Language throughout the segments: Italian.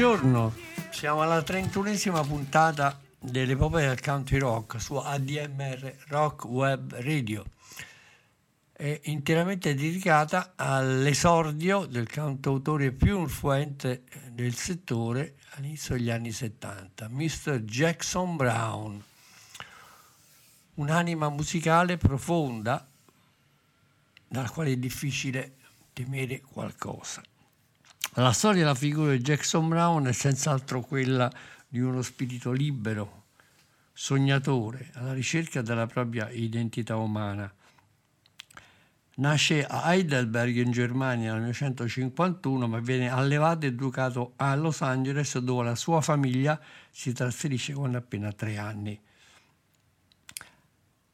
Buongiorno, siamo alla 31esima puntata dell'epopea del country rock su ADMR Rock Web Radio. È interamente dedicata all'esordio del cantautore più influente del settore all'inizio degli anni 70, Mr. Jackson Brown. Un'anima musicale profonda dalla quale è difficile temere qualcosa. La storia e la figura di Jackson Brown è senz'altro quella di uno spirito libero, sognatore, alla ricerca della propria identità umana. Nasce a Heidelberg in Germania nel 1951, ma viene allevato ed educato a Los Angeles, dove la sua famiglia si trasferisce quando appena tre anni.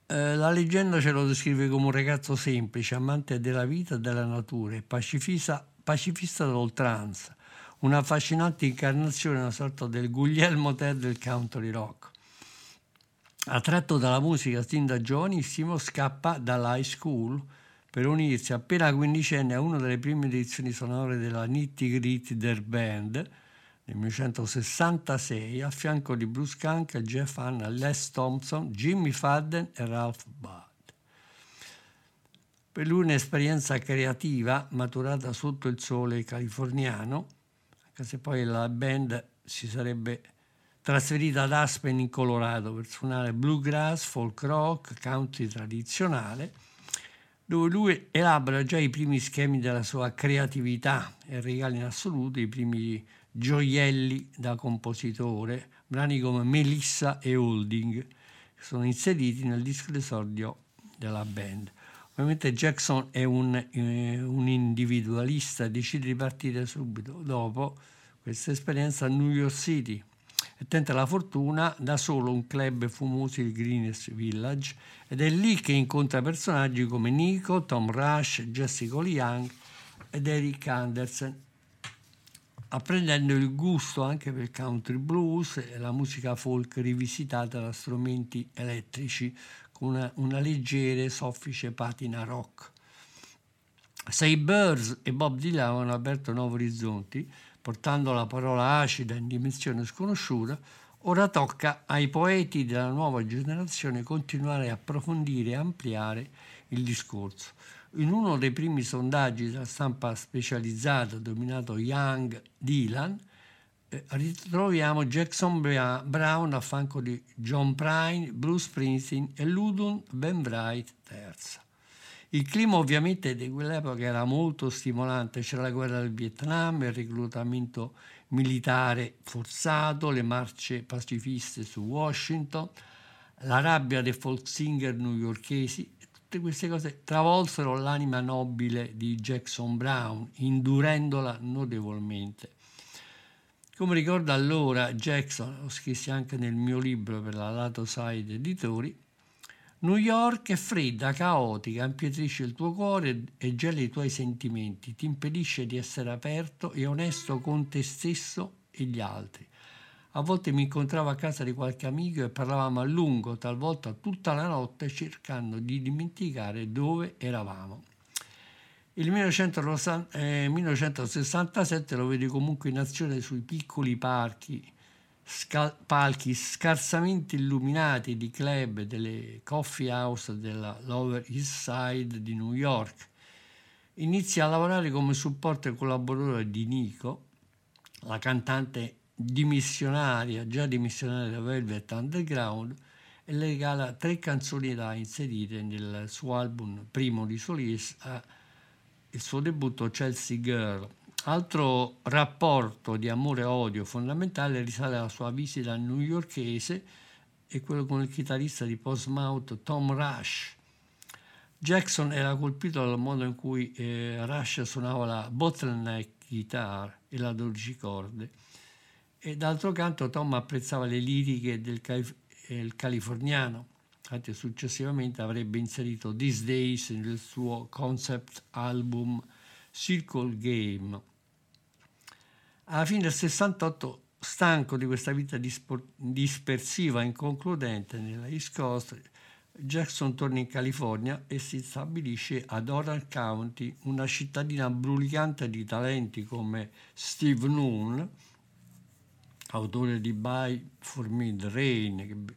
Eh, la leggenda ce lo descrive come un ragazzo semplice, amante della vita e della natura e pacifista, pacifista d'oltranza, una affascinante incarnazione, una sorta del Guglielmo Tell del country rock. Attratto dalla musica sin da giovanissimo, scappa dall'high school per unirsi appena quindicenne a una delle prime edizioni sonore della Nitty Gritty Der Band nel 1966 a fianco di Bruce Kunk, Jeff Hanna, Les Thompson, Jimmy Fadden e Ralph Budd. Per lui un'esperienza creativa maturata sotto il sole californiano, anche se poi la band si sarebbe trasferita ad Aspen in Colorado per suonare bluegrass, folk rock, country tradizionale, dove lui elabora già i primi schemi della sua creatività e regala in assoluto i primi gioielli da compositore, brani come Melissa e Holding, che sono inseriti nel disco d'esordio della band. Ovviamente Jackson è un, eh, un individualista decide di partire subito dopo questa esperienza a New York City e tenta la fortuna da solo un club fumoso, il Greenwich Village, ed è lì che incontra personaggi come Nico, Tom Rush, Jesse Cole Young ed Eric Anderson, apprendendo il gusto anche per il country blues e la musica folk rivisitata da strumenti elettrici con una, una leggera e soffice patina rock. Say Birds e Bob Dylan hanno aperto nuovi orizzonti, portando la parola acida in dimensione sconosciuta, ora tocca ai poeti della nuova generazione continuare a approfondire e ampliare il discorso. In uno dei primi sondaggi della stampa specializzata dominato Young Dylan, ritroviamo Jackson Brown a fianco di John Prine, Bruce Springsteen e Ludum Ben Bright III. Il clima ovviamente di quell'epoca era molto stimolante, c'era la guerra del Vietnam, il reclutamento militare forzato, le marce pacifiste su Washington, la rabbia dei folk singer newyorkesi, tutte queste cose travolsero l'anima nobile di Jackson Brown, indurendola notevolmente. Come ricorda allora Jackson, lo scrissi anche nel mio libro per la Lato Side Editori, New York è fredda, caotica, impietrisce il tuo cuore e gela i tuoi sentimenti, ti impedisce di essere aperto e onesto con te stesso e gli altri. A volte mi incontravo a casa di qualche amico e parlavamo a lungo, talvolta tutta la notte, cercando di dimenticare dove eravamo. Il 1967 lo vedi comunque in azione sui piccoli parchi, scal- palchi scarsamente illuminati di club delle coffee house della Lower East Side di New York. Inizia a lavorare come supporto e collaboratore di Nico, la cantante dimissionaria, già dimissionaria da Velvet Underground, e le regala tre canzoni da inserire nel suo album primo di solista il suo debutto Chelsea Girl. Altro rapporto di amore e odio fondamentale risale alla sua visita newyorkese e quello con il chitarrista di Postmouth Tom Rush. Jackson era colpito dal modo in cui eh, Rush suonava la bottleneck guitar e la corde e d'altro canto Tom apprezzava le liriche del calif- californiano Infatti successivamente avrebbe inserito These Days nel suo concept album Circle Game. Alla fine del 68, stanco di questa vita dispor- dispersiva e inconcludente nella East Coast, Jackson torna in California e si stabilisce ad Orange County, una cittadina brulicante di talenti come Steve Noon, autore di Buy For Me The Rain,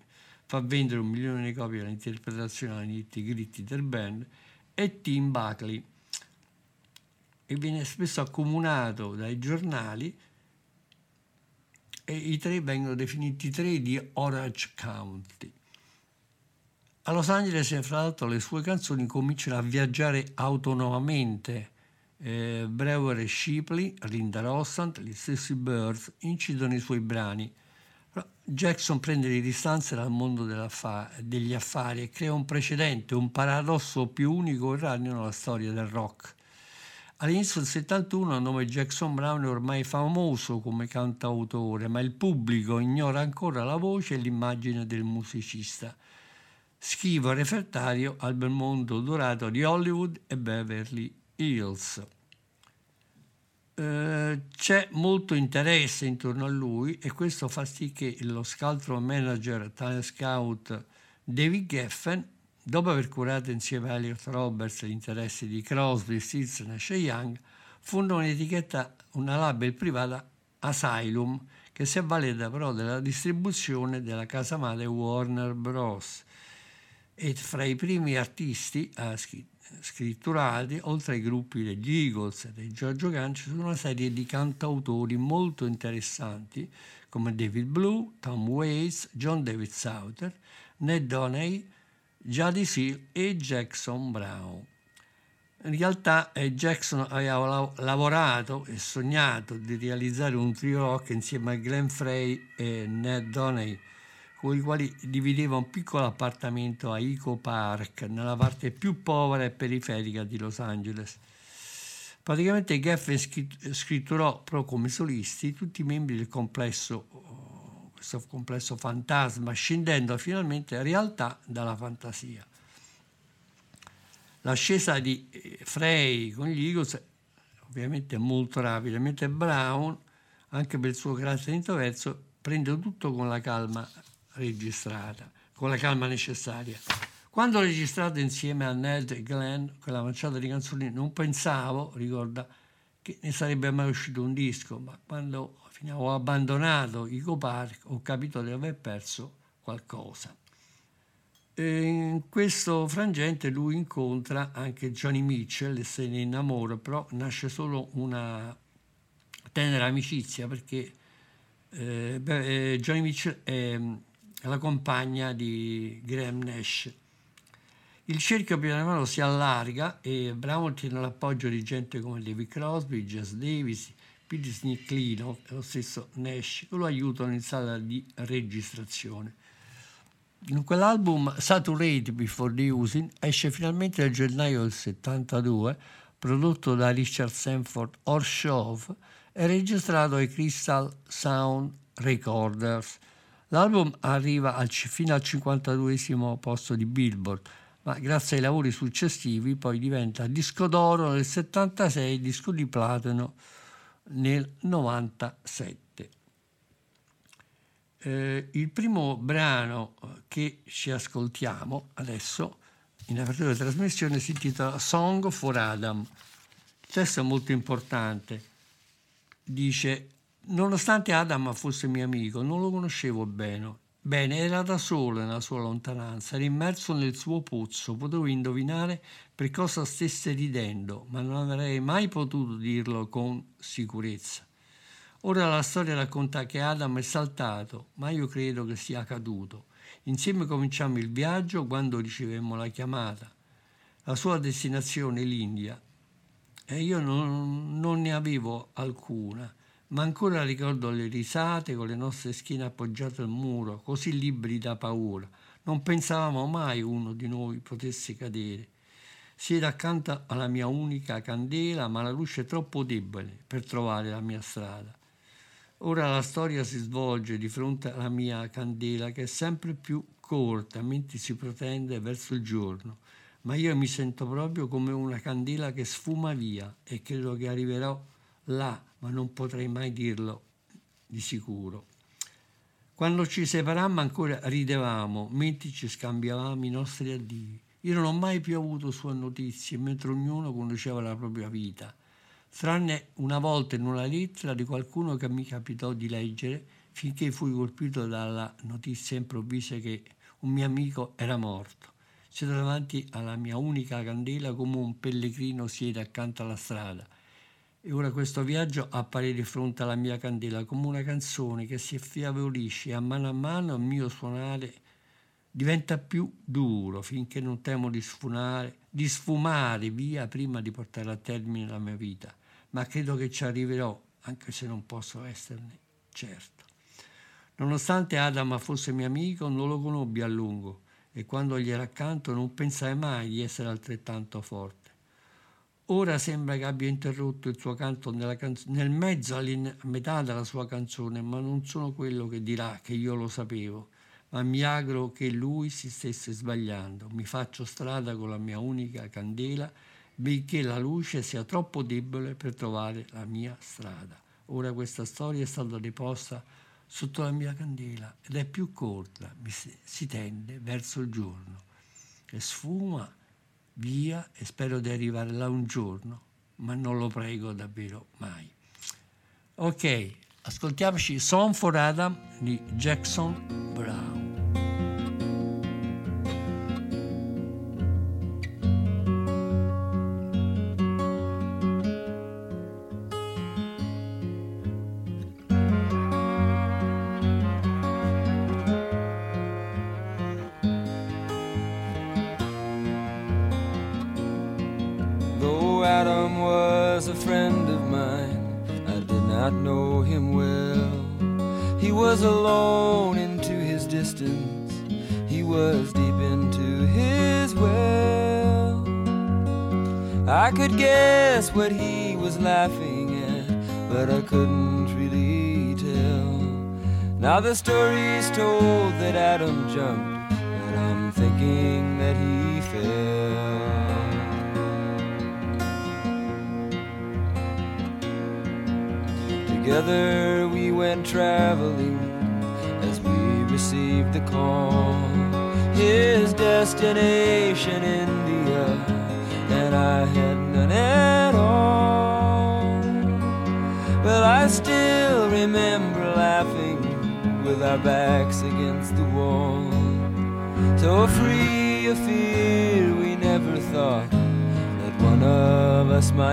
fa vendere un milione di copie all'interpretazione dei hit gritti del band, e Tim Buckley, e viene spesso accomunato dai giornali e i tre vengono definiti tre di Orange County. A Los Angeles, fra l'altro, le sue canzoni cominciano a viaggiare autonomamente. Eh, Brewer e Shipley, Linda Rossant, gli stessi Birds incidono i suoi brani. Jackson prende le distanze dal mondo degli affari e crea un precedente, un paradosso più unico e raro nella storia del rock. All'inizio del 71 il nome Jackson Brown è ormai famoso come cantautore, ma il pubblico ignora ancora la voce e l'immagine del musicista. Schivo refertario al bel mondo dorato di Hollywood e Beverly Hills. Eh, c'è molto interesse intorno a lui e questo fa sì che lo scaltro manager talent scout David Geffen, dopo aver curato insieme a Elliot Roberts gli interessi di Crosby, Stills, Nash Young, fonda un'etichetta, una label privata Asylum, che si avvaleda però della distribuzione della casa madre Warner Bros. E fra i primi artisti ha scritturati, oltre ai gruppi degli Eagles e dei Giorgio Ganci, sono una serie di cantautori molto interessanti come David Blue, Tom Waits, John David Souter, Ned Doney, Jody Seal e Jackson Brown. In realtà eh, Jackson aveva lavorato e sognato di realizzare un trio rock insieme a Glenn Frey e Ned Doney, con i quali divideva un piccolo appartamento a Eco Park, nella parte più povera e periferica di Los Angeles. Praticamente Geffen scritturò però come solisti tutti i membri del complesso, questo complesso fantasma, scendendo finalmente a realtà dalla fantasia. L'ascesa di eh, Frey con gli Eagles ovviamente è molto rapida, mentre Brown, anche per il suo carattere introverso, prende tutto con la calma registrata, con la calma necessaria. Quando ho registrato insieme a Ned e Glenn quella manciata di canzoni, non pensavo, ricorda, che ne sarebbe mai uscito un disco, ma quando ho abbandonato i Park ho capito di aver perso qualcosa. E in questo frangente lui incontra anche Johnny Mitchell e se ne innamora, però nasce solo una tenera amicizia perché eh, beh, eh, Johnny Mitchell è la compagna di Graham Nash. Il cerchio piano piano si allarga e Brown ottiene l'appoggio di gente come David Crosby, Jess Davis, Pete Snicklino e lo stesso Nash che lo aiutano in sala di registrazione. In quell'album Saturate Before the Using esce finalmente nel gennaio del 72, prodotto da Richard Sanford Orshow e registrato ai Crystal Sound Recorders L'album arriva al, fino al 52 posto di Billboard, ma grazie ai lavori successivi poi diventa disco d'oro nel 76 disco di platino nel 97. Eh, il primo brano che ci ascoltiamo adesso in apertura della trasmissione si intitola Song for Adam. Il testo è molto importante. Dice, nonostante Adam fosse mio amico, non lo conoscevo bene. Bene, era da solo nella sua lontananza, era immerso nel suo pozzo, potevo indovinare per cosa stesse ridendo, ma non avrei mai potuto dirlo con sicurezza. Ora la storia racconta che Adam è saltato, ma io credo che sia caduto. Insieme cominciamo il viaggio quando ricevemmo la chiamata. La sua destinazione l'India e io non, non ne avevo alcuna, ma ancora ricordo le risate con le nostre schiene appoggiate al muro, così liberi da paura. Non pensavamo mai uno di noi potesse cadere. Siede accanto alla mia unica candela, ma la luce è troppo debole per trovare la mia strada. Ora la storia si svolge di fronte alla mia candela che è sempre più corta mentre si protende verso il giorno, ma io mi sento proprio come una candela che sfuma via e credo che arriverò là, ma non potrei mai dirlo di sicuro. Quando ci separammo ancora ridevamo mentre ci scambiavamo i nostri addii. Io non ho mai più avuto sue notizie, mentre ognuno conosceva la propria vita tranne una volta in una lettera di qualcuno che mi capitò di leggere finché fui colpito dalla notizia improvvisa che un mio amico era morto. Siedo davanti alla mia unica candela come un pellegrino siede accanto alla strada. E ora questo viaggio appare di fronte alla mia candela come una canzone che si affievolisce e a mano a mano il mio suonare diventa più duro finché non temo di sfumare, di sfumare via prima di portare a termine la mia vita ma credo che ci arriverò, anche se non posso esserne certo. Nonostante Adam fosse mio amico, non lo conobbi a lungo e quando gli era accanto non pensai mai di essere altrettanto forte. Ora sembra che abbia interrotto il suo canto canz- nel mezzo, a metà della sua canzone, ma non sono quello che dirà che io lo sapevo, ma mi auguro che lui si stesse sbagliando. Mi faccio strada con la mia unica candela benché la luce sia troppo debole per trovare la mia strada. Ora questa storia è stata deposta sotto la mia candela ed è più corta, si tende verso il giorno e sfuma via e spero di arrivare là un giorno, ma non lo prego davvero mai. Ok, ascoltiamoci Song for Adam di Jackson Brown. Now the story's told that Adam jumped,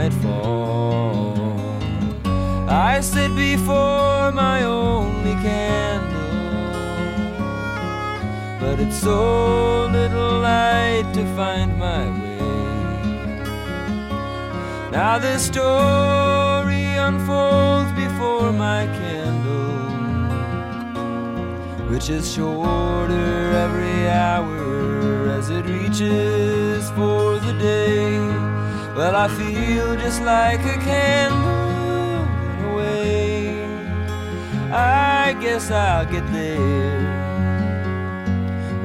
of us might fall. I stood before my only candle, but it's so little light to find my way. Now the story unfolds before my candle, which is shorter every hour as it reaches for the day. Well, I feel just like a candle in a way. I guess I'll get there.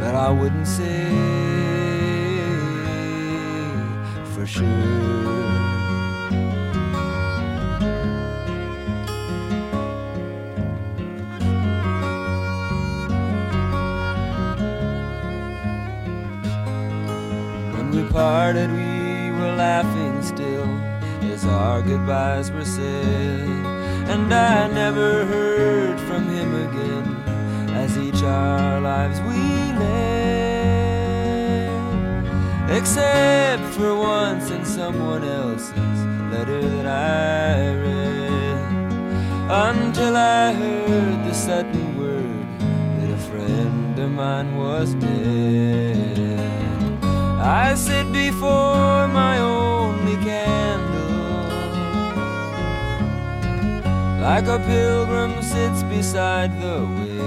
But I wouldn't say for sure. When we parted, we were laughing as our goodbyes were said. And I never heard from him again as each our lives we led. Except for once in someone else's letter that I read. Until I heard the sudden word that a friend of mine was dead. I sit before my only like a pilgrim sits beside the way.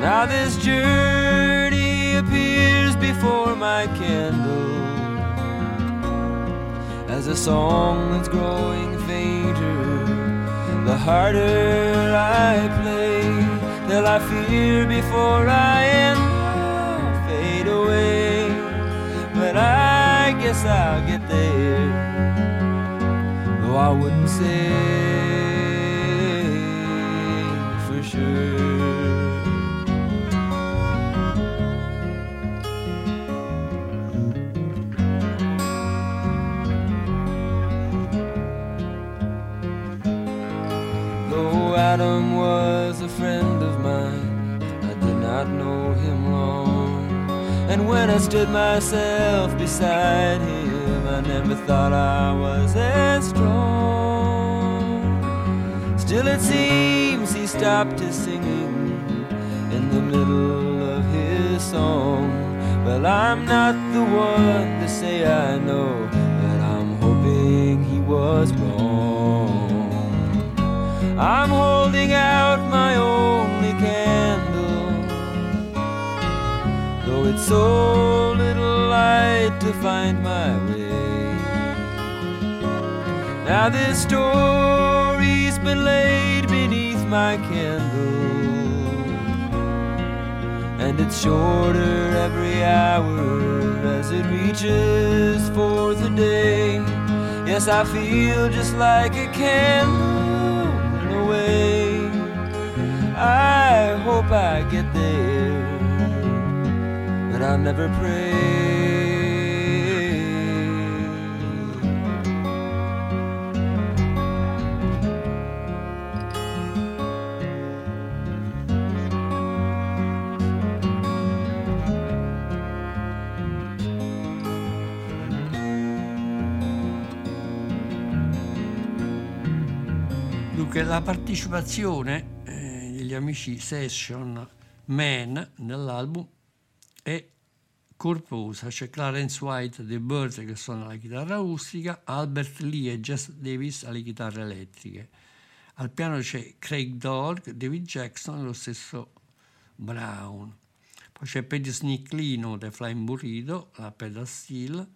Now this journey appears before my candle as a song that's growing fainter. The harder I play, till I fear before I end fade away. But I guess I'll get there, I wouldn't say for sure. Though Adam was a friend of mine, I did not know him long. And when I stood myself beside him, I never thought I was as strong. Still, it seems he stopped his singing in the middle of his song. Well, I'm not the one to say I know, but I'm hoping he was wrong. I'm holding out my only candle, though it's so little light to find my way. Now this story's been laid beneath my candle, and it's shorter every hour as it reaches for the day. Yes, I feel just like a candle in a way. I hope I get there, but I'll never pray. La partecipazione eh, degli amici Session Man nell'album è corposa. C'è Clarence White dei Birds che suona la chitarra acustica, Albert Lee e Jess Davis alle chitarre elettriche. Al piano c'è Craig Dorg, David Jackson e lo stesso Brown. Poi c'è Paddy Snicklino dei Flying Burrito, la pedal steel,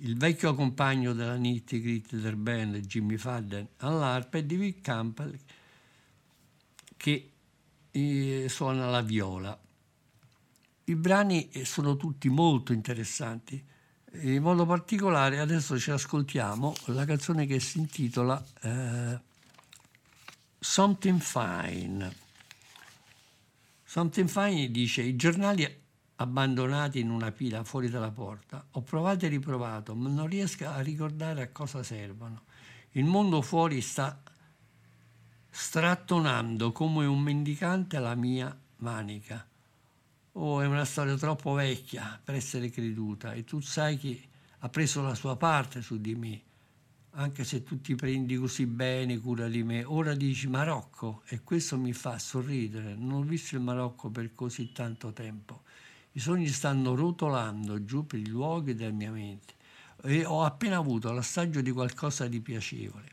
il vecchio compagno della Nitty Gritty del band Jimmy Fadden all'arpa e David Campbell che eh, suona la viola. I brani eh, sono tutti molto interessanti. In modo particolare adesso ci ascoltiamo la canzone che si intitola eh, Something Fine. Something Fine dice i giornali abbandonati in una pila fuori dalla porta. Ho provato e riprovato, ma non riesco a ricordare a cosa servono. Il mondo fuori sta strattonando come un mendicante la mia manica. Oh, è una storia troppo vecchia per essere creduta e tu sai che ha preso la sua parte su di me, anche se tu ti prendi così bene cura di me. Ora dici Marocco e questo mi fa sorridere. Non ho visto il Marocco per così tanto tempo. I sogni stanno rotolando giù per i luoghi della mia mente e ho appena avuto l'assaggio di qualcosa di piacevole.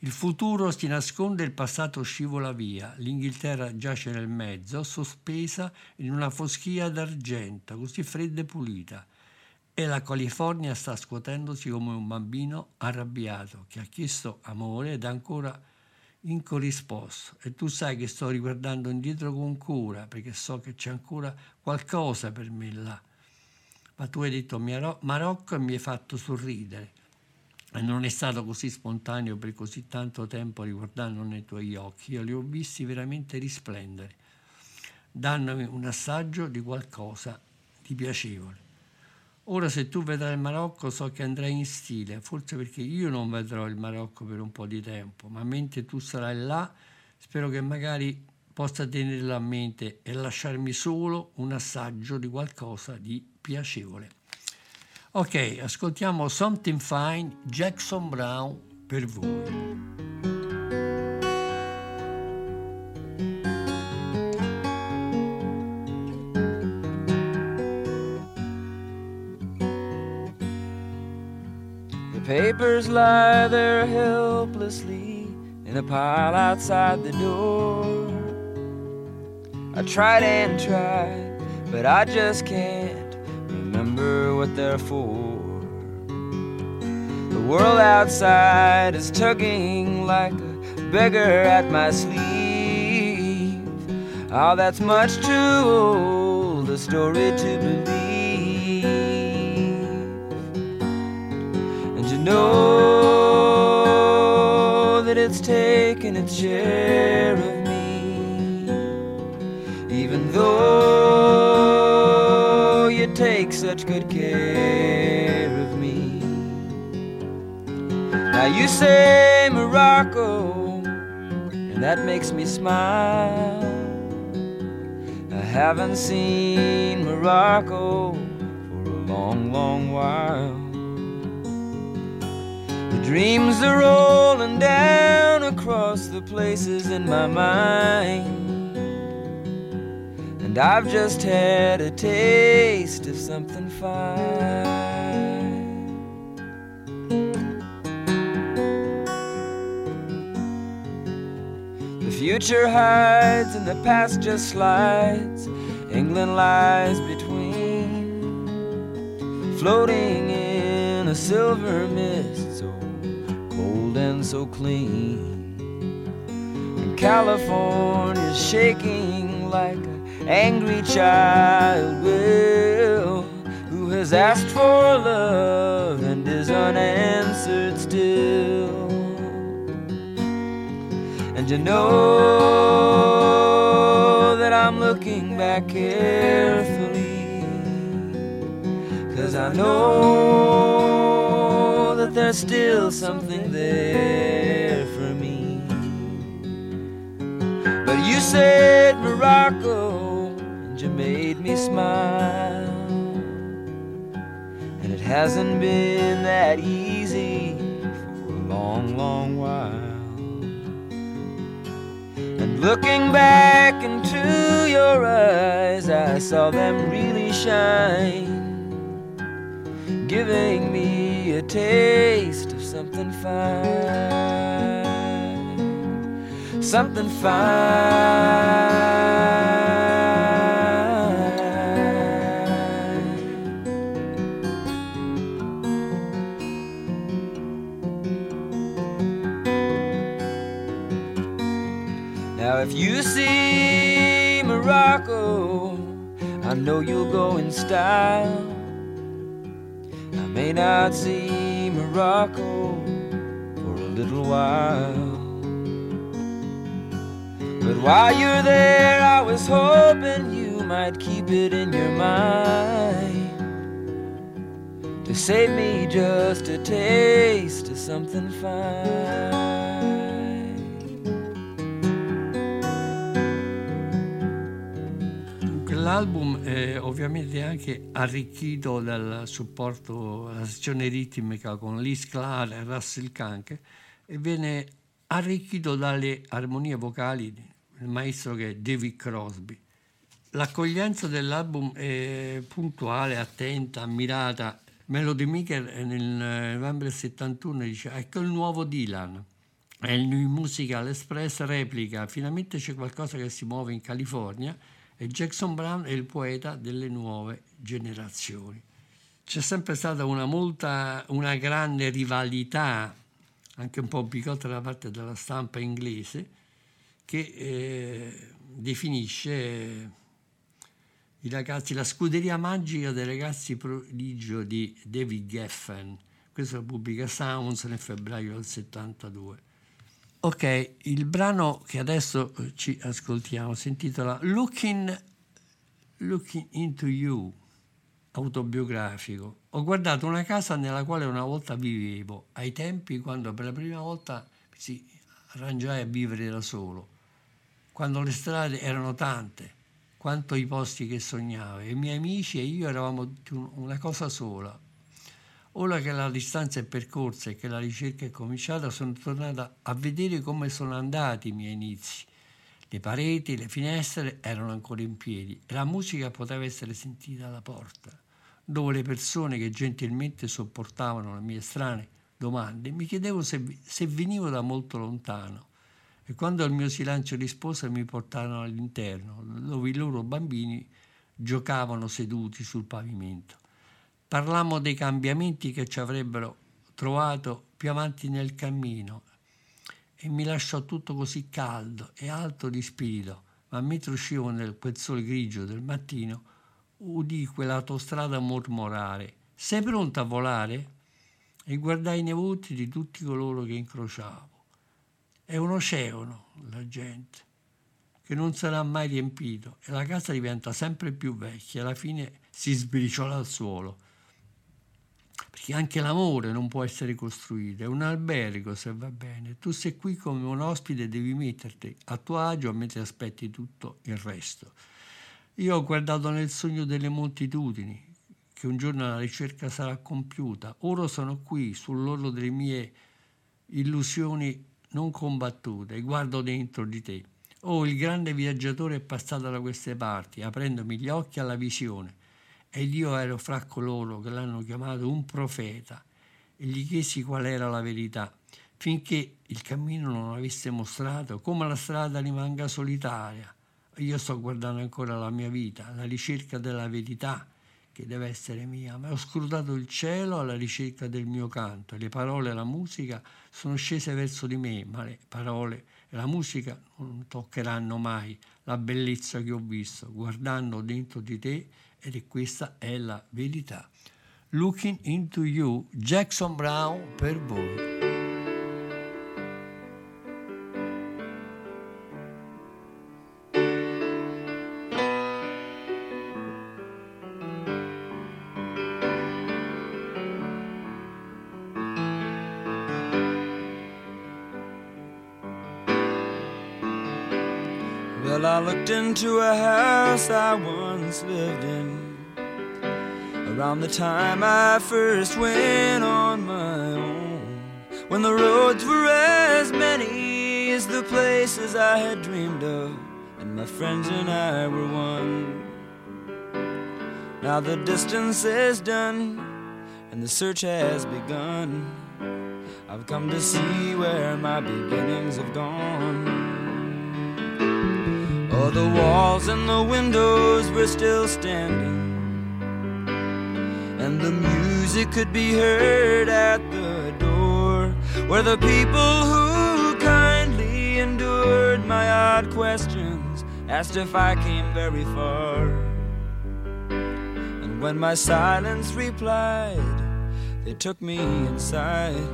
Il futuro si nasconde, il passato scivola via, l'Inghilterra giace nel mezzo, sospesa in una foschia d'argento, così fredda e pulita, e la California sta scuotendosi come un bambino arrabbiato che ha chiesto amore ed ancora in corrisposto e tu sai che sto riguardando indietro con cura perché so che c'è ancora qualcosa per me là. Ma tu hai detto Maro- Marocco e mi hai fatto sorridere e non è stato così spontaneo per così tanto tempo riguardando nei tuoi occhi. Io li ho visti veramente risplendere. Dannomi un assaggio di qualcosa di piacevole. Ora se tu vedrai il Marocco so che andrai in stile, forse perché io non vedrò il Marocco per un po' di tempo, ma mentre tu sarai là spero che magari possa tenerlo a mente e lasciarmi solo un assaggio di qualcosa di piacevole. Ok, ascoltiamo Something Fine, Jackson Brown per voi. Lie there helplessly in a pile outside the door. I tried and tried, but I just can't remember what they're for. The world outside is tugging like a beggar at my sleeve. Oh, that's much too old a story to believe. Share of me. Even though you take such good care of me. Now you say Morocco, and that makes me smile. I haven't seen Morocco for a long, long while. Dreams are rolling down across the places in my mind. And I've just had a taste of something fine. The future hides and the past just slides. England lies between, floating in a silver mist, cold and so clean. And California's shaking like an angry child will, who has asked for love and is unanswered still. And you know that I'm looking back carefully. Cause I know there's still something there for me. But you said Morocco, and you made me smile. And it hasn't been that easy for a long, long while. And looking back into your eyes, I saw them really shine, giving me a taste of something fine. Something fine. Now, if you see Morocco, I know you'll go in style. May not see Morocco for a little while. But while you're there, I was hoping you might keep it in your mind to save me just a taste of something fine. L'album è ovviamente anche arricchito dal supporto alla sezione ritmica con Liz Clark e Russell Kanke e viene arricchito dalle armonie vocali del maestro che è David Crosby. L'accoglienza dell'album è puntuale, attenta, ammirata. Melody Maker nel novembre 71 dice ecco il nuovo Dylan. È il New Musical Express replica, finalmente c'è qualcosa che si muove in California e Jackson Brown è il poeta delle nuove generazioni. C'è sempre stata una, molta, una grande rivalità anche un po' bigotta da parte della stampa inglese, che eh, definisce i ragazzi, la scuderia magica dei ragazzi prodigio di David Geffen. Questo lo pubblica Sounds nel febbraio del 72. Ok, il brano che adesso eh, ci ascoltiamo si intitola Looking, Looking into You, autobiografico. Ho guardato una casa nella quale una volta vivevo, ai tempi quando per la prima volta si arrangiai a vivere da solo, quando le strade erano tante, quanto i posti che sognavo. I miei amici e io eravamo una cosa sola. Ora che la distanza è percorsa e che la ricerca è cominciata, sono tornata a vedere come sono andati i miei inizi. Le pareti, le finestre erano ancora in piedi e la musica poteva essere sentita alla porta dove le persone che gentilmente sopportavano le mie strane domande mi chiedevo se, se venivo da molto lontano e quando al mio silenzio rispose mi portarono all'interno dove i loro bambini giocavano seduti sul pavimento. Parlammo dei cambiamenti che ci avrebbero trovato più avanti nel cammino e mi lasciò tutto così caldo e alto di spirito, ma mentre uscivo nel quel sole grigio del mattino udì quell'autostrada mormorare Sei pronto a volare? E guardai i nipoti di tutti coloro che incrociavo. È un oceano, la gente, che non sarà mai riempito e la casa diventa sempre più vecchia, alla fine si sbriciola al suolo. Perché anche l'amore non può essere costruito, è un albergo se va bene. Tu sei qui come un ospite devi metterti a tuo agio mentre aspetti tutto il resto. Io ho guardato nel sogno delle moltitudini, che un giorno la ricerca sarà compiuta. Ora sono qui sull'orlo delle mie illusioni non combattute guardo dentro di te. Oh, il grande viaggiatore è passato da queste parti, aprendomi gli occhi alla visione. Ed io ero fra coloro che l'hanno chiamato un profeta e gli chiesi qual era la verità, finché il cammino non avesse mostrato come la strada rimanga solitaria io sto guardando ancora la mia vita, alla ricerca della verità che deve essere mia, ma ho scrutato il cielo alla ricerca del mio canto. Le parole e la musica sono scese verso di me, ma le parole e la musica non toccheranno mai la bellezza che ho visto guardando dentro di te ed questa è la verità. Looking into you, Jackson Brown per voi. I looked into a house I once lived in. Around the time I first went on my own. When the roads were as many as the places I had dreamed of. And my friends and I were one. Now the distance is done and the search has begun. I've come to see where my beginnings have gone. Oh, the walls and the windows were still standing, and the music could be heard at the door, where the people who kindly endured my odd questions asked if I came very far. And when my silence replied, they took me inside,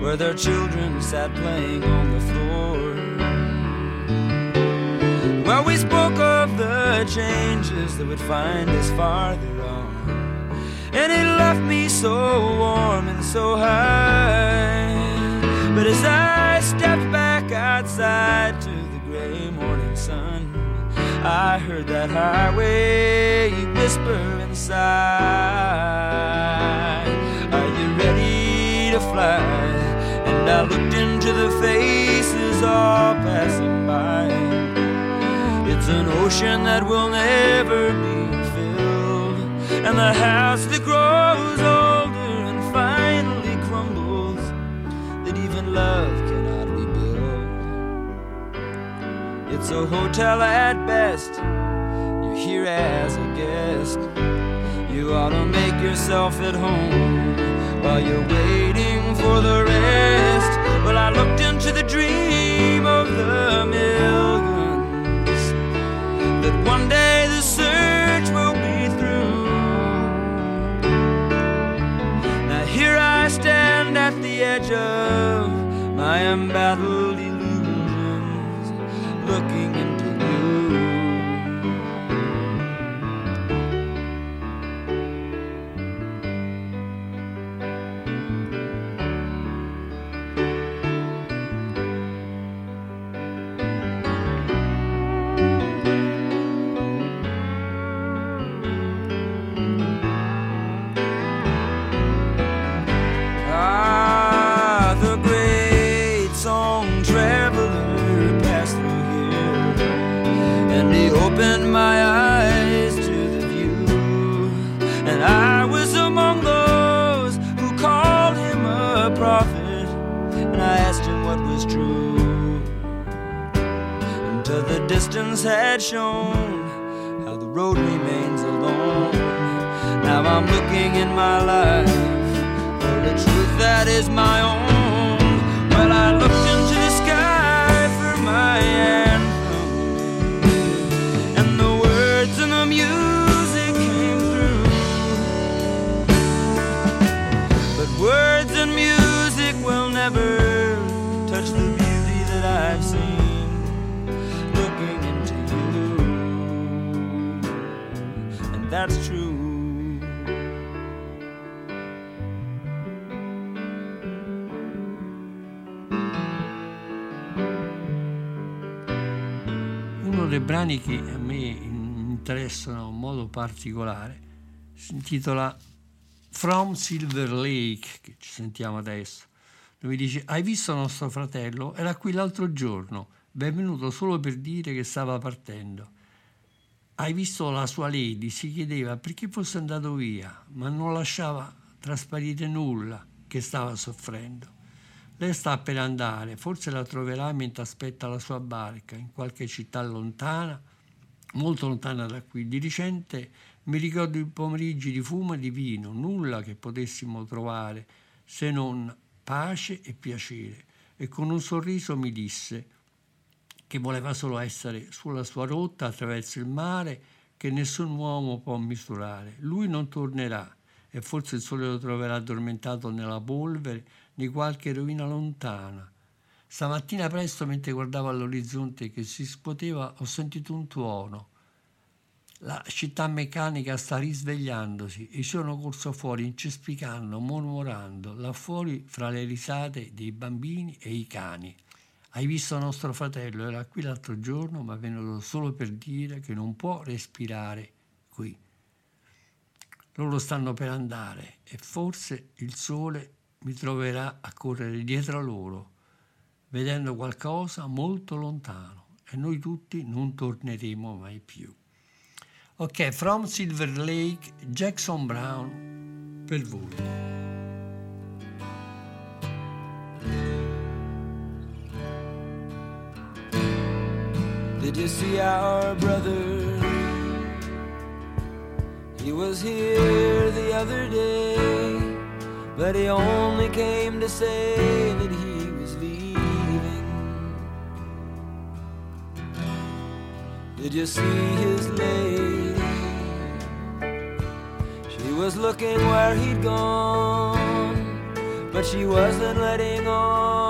where their children sat playing on the floor. Well, we spoke of the changes that would find us farther. And it left me so warm and so high. But as I stepped back outside to the gray morning sun, I heard that highway whisper inside. Are you ready to fly? And I looked into the faces all passing by. It's an ocean that will never be and the house that grows older and finally crumbles that even love cannot rebuild. It's a hotel at best. You're here as a guest. You ought to make yourself at home while you're waiting for the rest. Well, I looked into the dream of the millions that one day. My embattled the had shown how the road remains alone. Now I'm looking in my life for a truth that is my own. That's true. Uno dei brani che a me interessano in modo particolare si intitola From Silver Lake, che ci sentiamo adesso, dove dice Hai visto nostro fratello? Era qui l'altro giorno, è venuto solo per dire che stava partendo. Hai visto la sua lady? Si chiedeva perché fosse andato via, ma non lasciava trasparire nulla che stava soffrendo. Lei sta per andare, forse la troverà mentre aspetta la sua barca in qualche città lontana, molto lontana da qui. Di recente mi ricordo i pomeriggi di fumo e di vino, nulla che potessimo trovare se non pace e piacere. E con un sorriso mi disse che voleva solo essere sulla sua rotta attraverso il mare che nessun uomo può misurare. Lui non tornerà e forse il sole lo troverà addormentato nella polvere di qualche rovina lontana. Stamattina presto, mentre guardavo all'orizzonte che si scuoteva, ho sentito un tuono. La città meccanica sta risvegliandosi e sono corso fuori incespicando, mormorando, là fuori fra le risate dei bambini e i cani. Hai visto nostro fratello? Era qui l'altro giorno, ma venuto solo per dire che non può respirare qui. Loro stanno per andare e forse il sole mi troverà a correre dietro a loro, vedendo qualcosa molto lontano e noi tutti non torneremo mai più. Ok, From Silver Lake, Jackson Brown, per voi. Did you see our brother? He was here the other day, but he only came to say that he was leaving. Did you see his lady? She was looking where he'd gone, but she wasn't letting on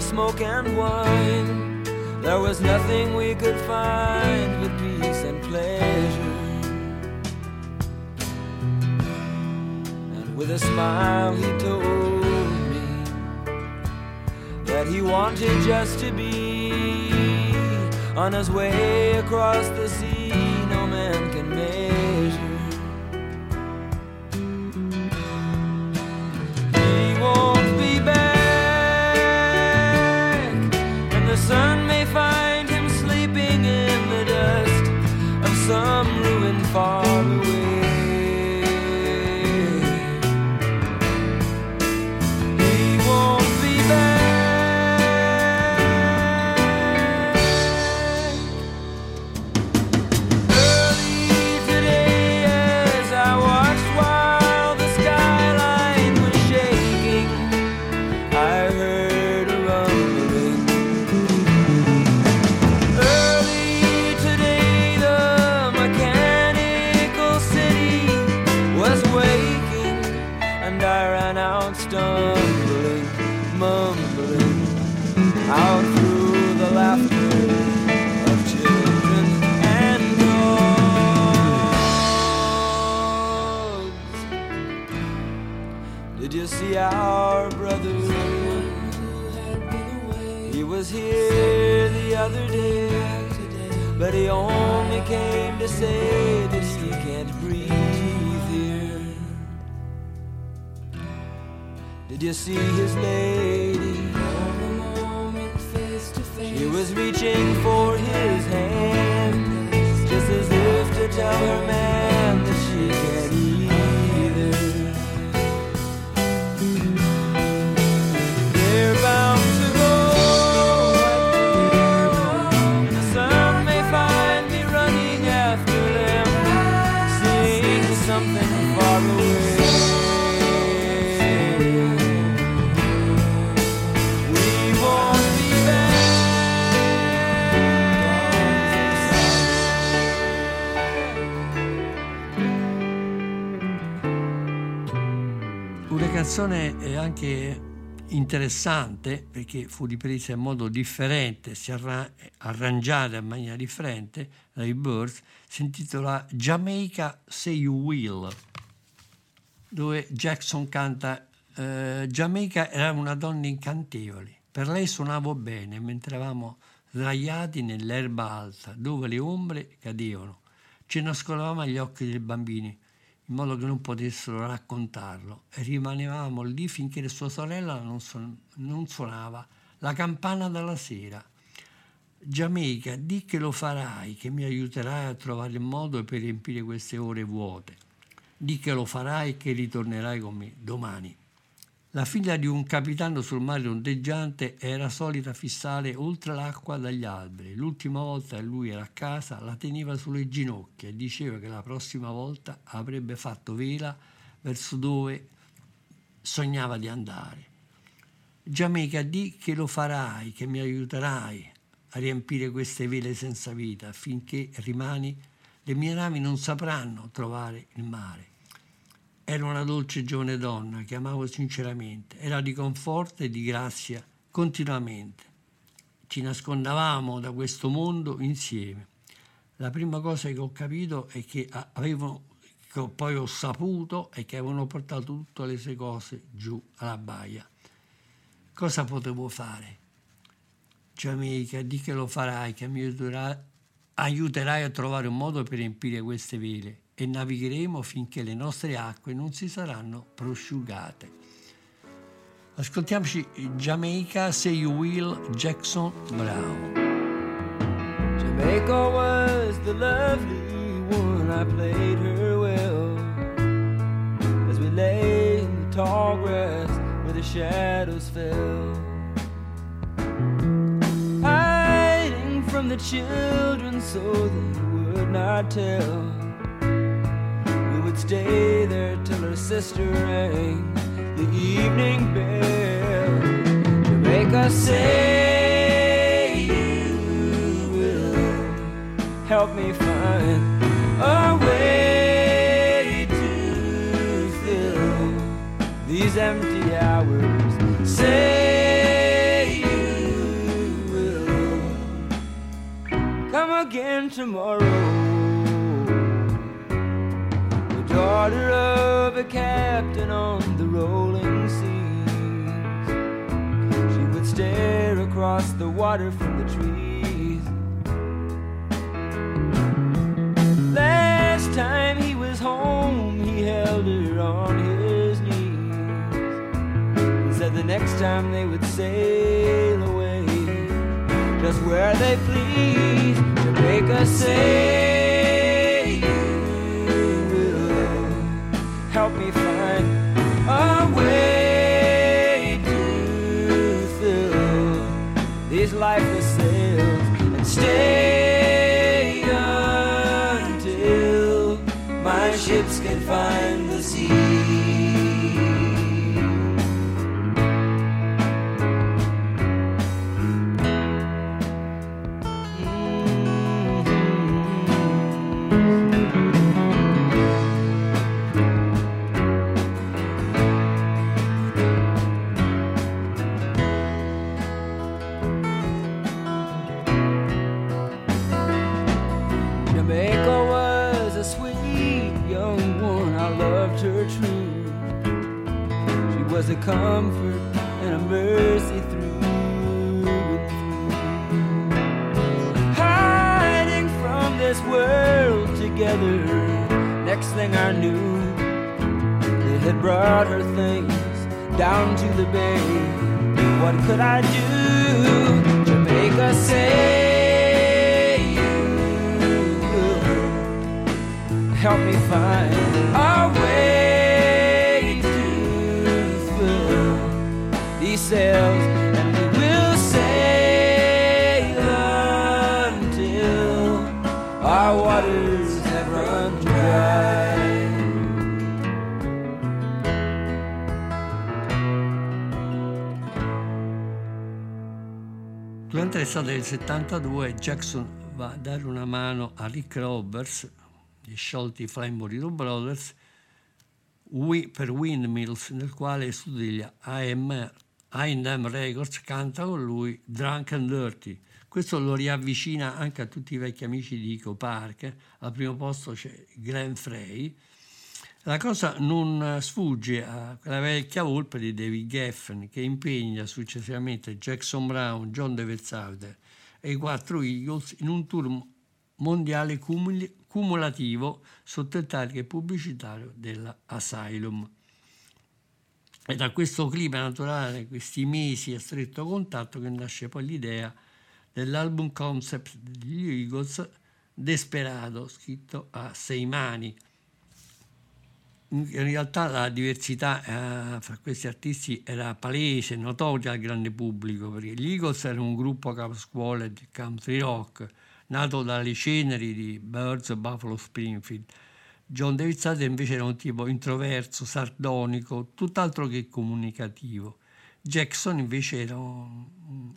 of smoke and wine. There was nothing we could find but peace and pleasure. And with a smile, he told me that he wanted just to be on his way across the sea. Interessante perché fu ripresa in modo differente, si arra- arrangiata in maniera differente dai Birds, si intitola Jamaica Say You Will, dove Jackson canta eh, Jamaica era una donna incantevole, per lei suonavo bene mentre eravamo sdraiati nell'erba alta dove le ombre cadevano, ci nascondevamo agli occhi dei bambini in modo che non potessero raccontarlo e rimanevamo lì finché sua sorella non, suon- non suonava la campana della sera. Giamaica, di che lo farai, che mi aiuterai a trovare il modo per riempire queste ore vuote. Di che lo farai e che ritornerai con me domani. La figlia di un capitano sul mare ondeggiante era solita fissare oltre l'acqua dagli alberi. L'ultima volta che lui era a casa la teneva sulle ginocchia e diceva che la prossima volta avrebbe fatto vela verso dove sognava di andare. Giamaica, di che lo farai, che mi aiuterai a riempire queste vele senza vita affinché rimani, le mie navi non sapranno trovare il mare. Era una dolce giovane donna che amavo sinceramente, era di conforto e di grazia continuamente. Ci nascondavamo da questo mondo insieme. La prima cosa che ho capito è che avevano, che poi ho saputo, è che avevano portato tutte le sue cose giù alla baia. Cosa potevo fare? Giamaica, di che lo farai, che mi aiuterai a trovare un modo per riempire queste vele e navigheremo finché le nostre acque non si saranno prosciugate. Ascoltiamoci Jamaica Say You Will Jackson Brown. Jamaica was the lovely one, I played her well. As we lay in the tall grass where the shadows fell. Hiding from the children so they would not tell. Stay there till her sister rang the evening bell. Jamaica say you will help me find a way to fill these empty hours. Say you will come again tomorrow. Daughter of a captain on the rolling seas. She would stare across the water from the trees. Last time he was home, he held her on his knees. And said the next time they would sail away, just where they please, Jamaica say stay that I L'estate del 72 Jackson va a dare una mano a Rick Roberts, gli sciolti Burrito Brothers, per Windmills, nel quale studia AM, A&M Records, canta con lui Drunk and Dirty. Questo lo riavvicina anche a tutti i vecchi amici di Ico Park. Al primo posto c'è Glenn Frey. La cosa non eh, sfugge a quella vecchia volpe di David Geffen che impegna successivamente Jackson Brown, John DeVersauter e i quattro Eagles in un tour mondiale cumuli- cumulativo sotto il target pubblicitario della Asylum. È da questo clima naturale, questi mesi a stretto contatto, che nasce poi l'idea dell'album concept degli Eagles Desperado, scritto a sei mani. In realtà la diversità eh, fra questi artisti era palese, notoria al grande pubblico, perché gli Eagles erano un gruppo caposcuola di country rock, nato dalle ceneri di Birds e Buffalo Springfield. John David invece era un tipo introverso, sardonico, tutt'altro che comunicativo. Jackson invece era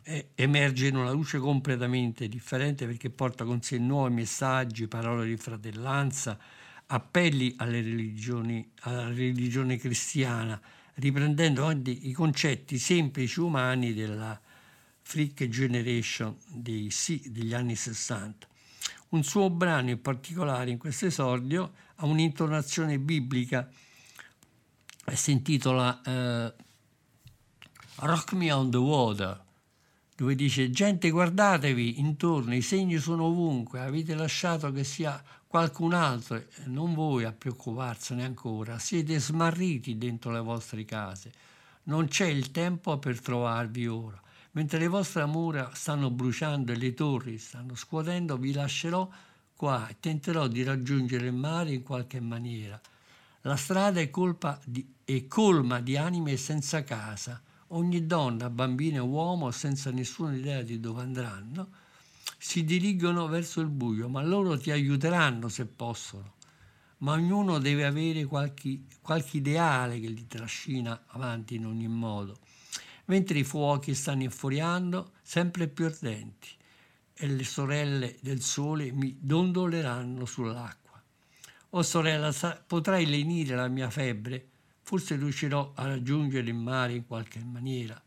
eh, emerge in una luce completamente differente perché porta con sé nuovi messaggi, parole di fratellanza, appelli alla religione cristiana, riprendendo anche i concetti semplici umani della Freak Generation dei sì, degli anni 60. Un suo brano in particolare in questo esordio ha un'intonazione biblica e si intitola eh, Rock Me on the Water, dove dice gente guardatevi intorno, i segni sono ovunque, avete lasciato che sia qualcun altro, e non voi a preoccuparsene ancora, siete smarriti dentro le vostre case, non c'è il tempo per trovarvi ora. Mentre le vostre mura stanno bruciando e le torri stanno scuotendo, vi lascerò qua e tenterò di raggiungere il mare in qualche maniera. La strada è, di- è colma di anime senza casa. Ogni donna, bambina e uomo, senza nessuna idea di dove andranno, si dirigono verso il buio, ma loro ti aiuteranno se possono. Ma ognuno deve avere qualche, qualche ideale che li trascina avanti in ogni modo. Mentre i fuochi stanno infuriando sempre più ardenti e le sorelle del sole mi dondoleranno sull'acqua. Oh sorella, potrai lenire la mia febbre? Forse riuscirò a raggiungere il mare in qualche maniera.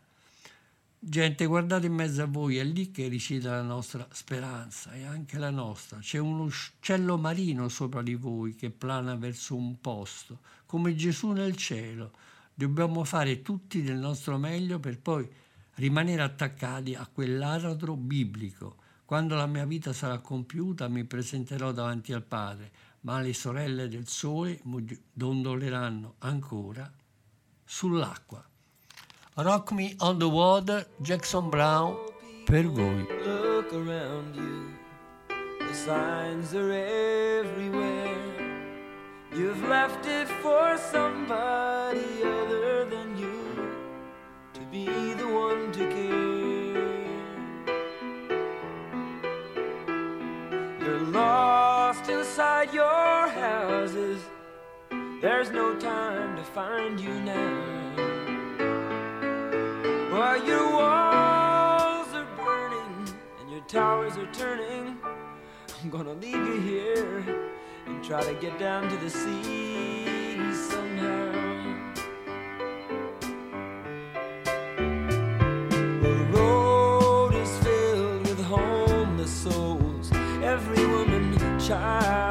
Gente, guardate in mezzo a voi, è lì che risiede la nostra speranza e anche la nostra. C'è un uccello marino sopra di voi che plana verso un posto, come Gesù nel cielo. Dobbiamo fare tutti del nostro meglio per poi rimanere attaccati a quell'aratro biblico. Quando la mia vita sarà compiuta mi presenterò davanti al Padre, ma le sorelle del sole dondoleranno ancora sull'acqua. Rock Me on the Water, Jackson Brown, per voi. Look around you. The signs are everywhere. You've left it for somebody other than you to be the one to care. You're lost inside your houses. There's no time to find you now. While your walls are burning and your towers are turning, I'm gonna leave you here and try to get down to the sea somehow. The road is filled with homeless souls, every woman, child,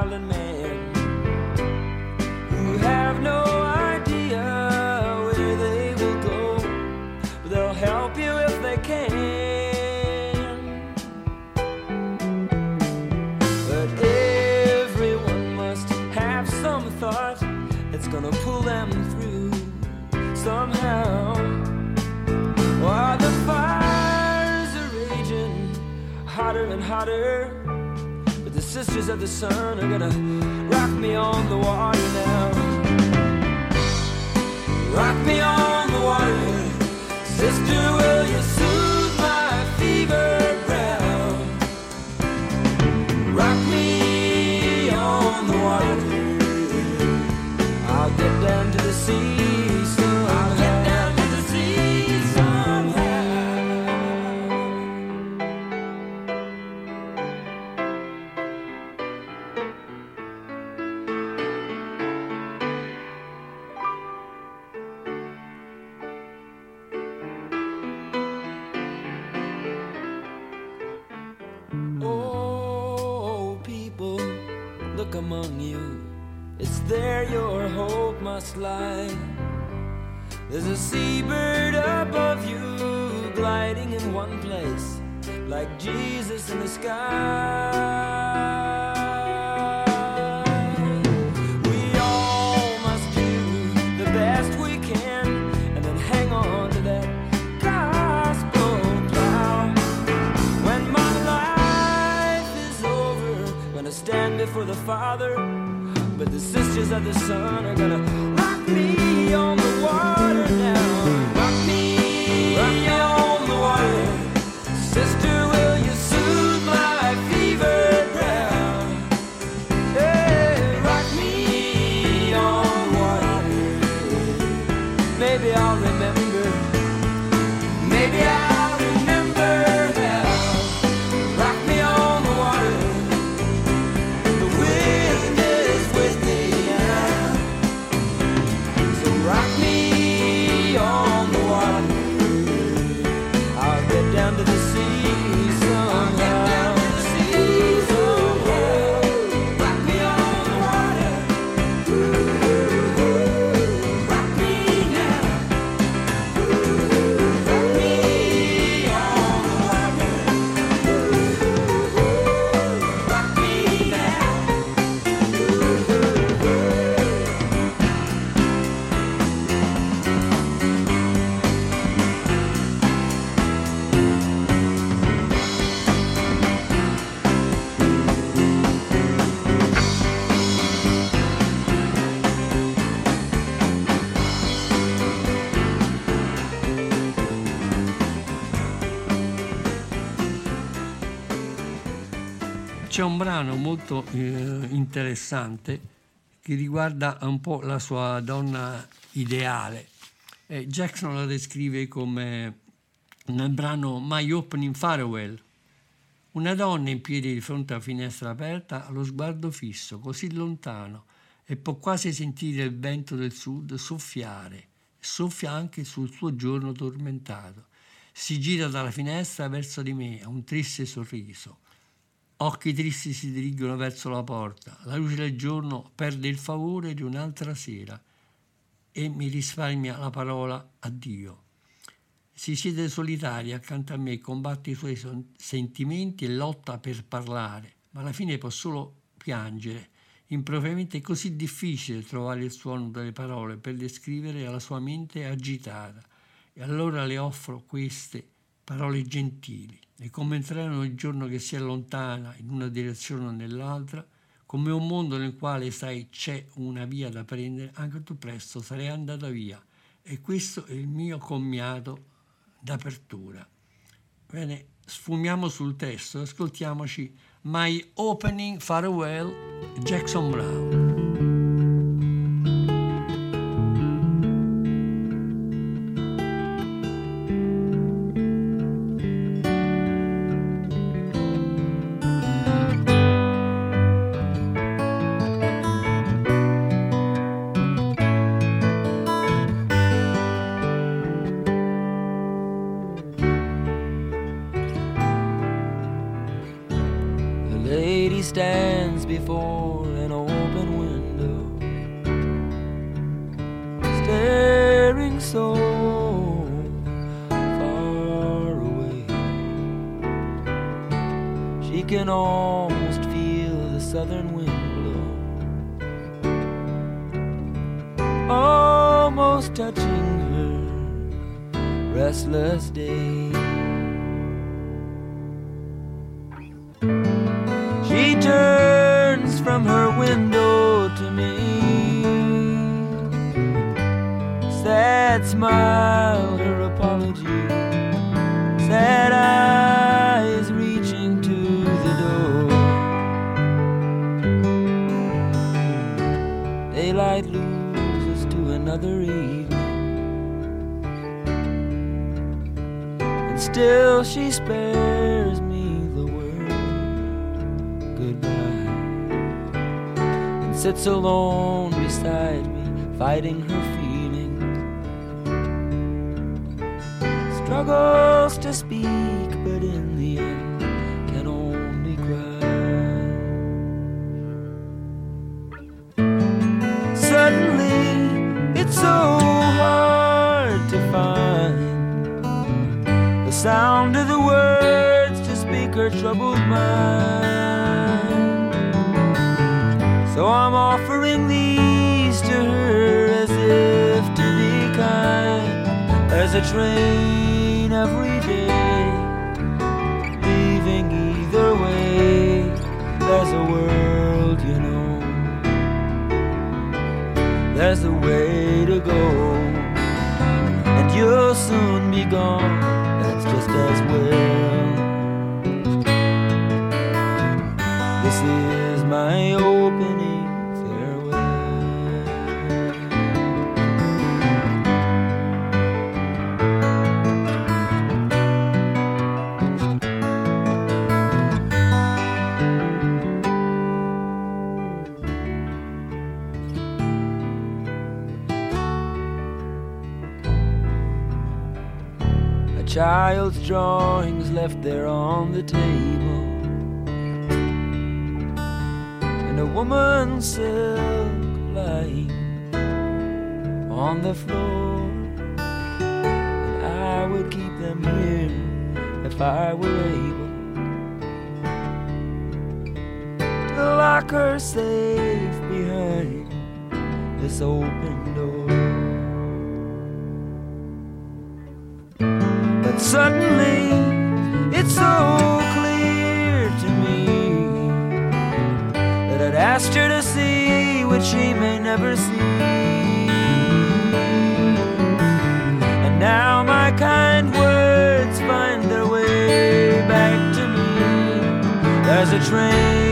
hotter and hotter, but the sisters of the sun are gonna rock me on the water now. Rock me on the water, sister, will you soothe C'è un brano molto eh, interessante che riguarda un po' la sua donna ideale. Eh, Jackson la descrive come nel brano My Opening Farewell. Una donna in piedi di fronte alla finestra aperta ha lo sguardo fisso, così lontano, e può quasi sentire il vento del sud soffiare. Soffia anche sul suo giorno tormentato. Si gira dalla finestra verso di me, ha un triste sorriso. Occhi tristi si dirigono verso la porta. La luce del giorno perde il favore di un'altra sera e mi risparmia la parola addio. Si siede solitaria accanto a me, combatte i suoi sentimenti e lotta per parlare, ma alla fine può solo piangere. Impropriamente è così difficile trovare il suono delle parole per descrivere la sua mente agitata. E allora le offro queste parole gentili e come entrare il giorno che si allontana in una direzione o nell'altra, come un mondo nel quale sai c'è una via da prendere, anche tu presto sarai andata via. E questo è il mio commiato d'apertura. Bene, sfumiamo sul testo, ascoltiamoci My Opening Farewell, Jackson Brown. Sits alone beside me, fighting her feelings. Struggles to speak, but in the end can only cry. Suddenly, it's so hard to find the sound of the words to speak her troubled mind. So I'm offering these to her as if to be kind. There's a train every day, leaving either way. There's a world, you know. There's a way to go, and you'll soon be gone. Drawings left there on the table, and a woman's silk lying on the floor. And I would keep them here if I were able lock her safe behind this open But suddenly it's so clear to me that I'd asked her to see what she may never see. And now my kind words find their way back to me. There's a train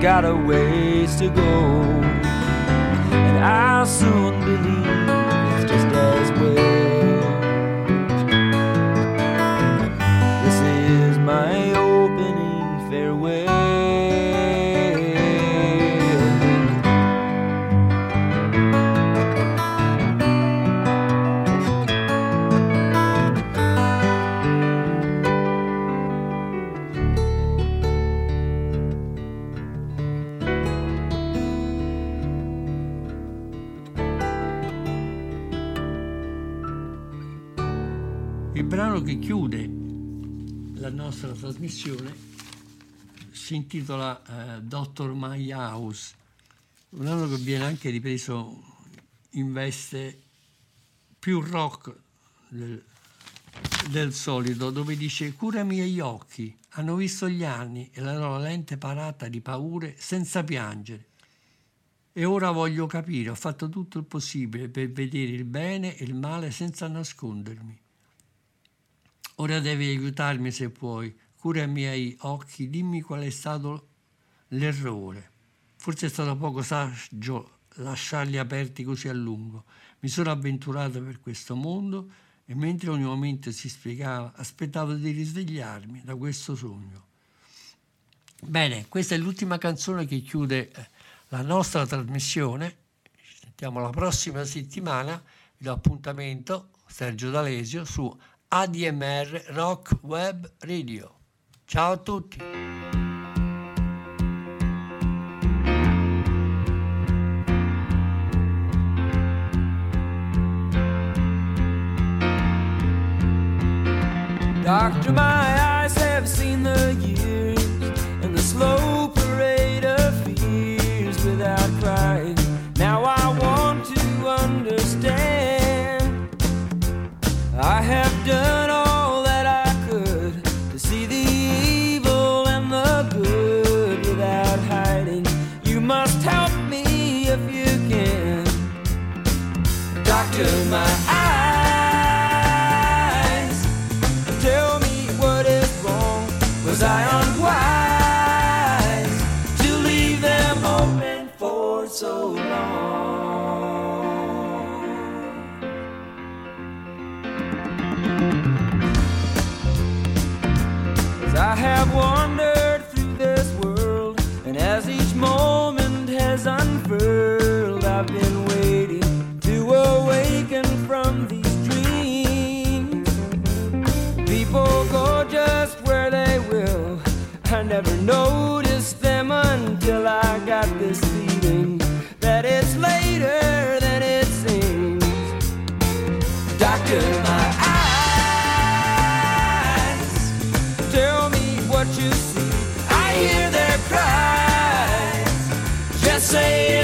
got a ways to go. And I'll soon believe trasmissione si intitola eh, Dr. My House, un brano che viene anche ripreso in veste più rock del, del solito, dove dice cura i miei occhi, hanno visto gli anni e la loro lente parata di paure senza piangere. E ora voglio capire, ho fatto tutto il possibile per vedere il bene e il male senza nascondermi. Ora devi aiutarmi se puoi, cura i miei occhi, dimmi qual è stato l'errore. Forse è stato poco saggio lasciarli aperti così a lungo. Mi sono avventurato per questo mondo e mentre ogni momento si spiegava, aspettavo di risvegliarmi da questo sogno. Bene, questa è l'ultima canzone che chiude eh, la nostra trasmissione. Ci sentiamo la prossima settimana. Vi do appuntamento, Sergio D'Alesio, su ADMR Rock Web Radio. Ciao a tutti! Doctor, my say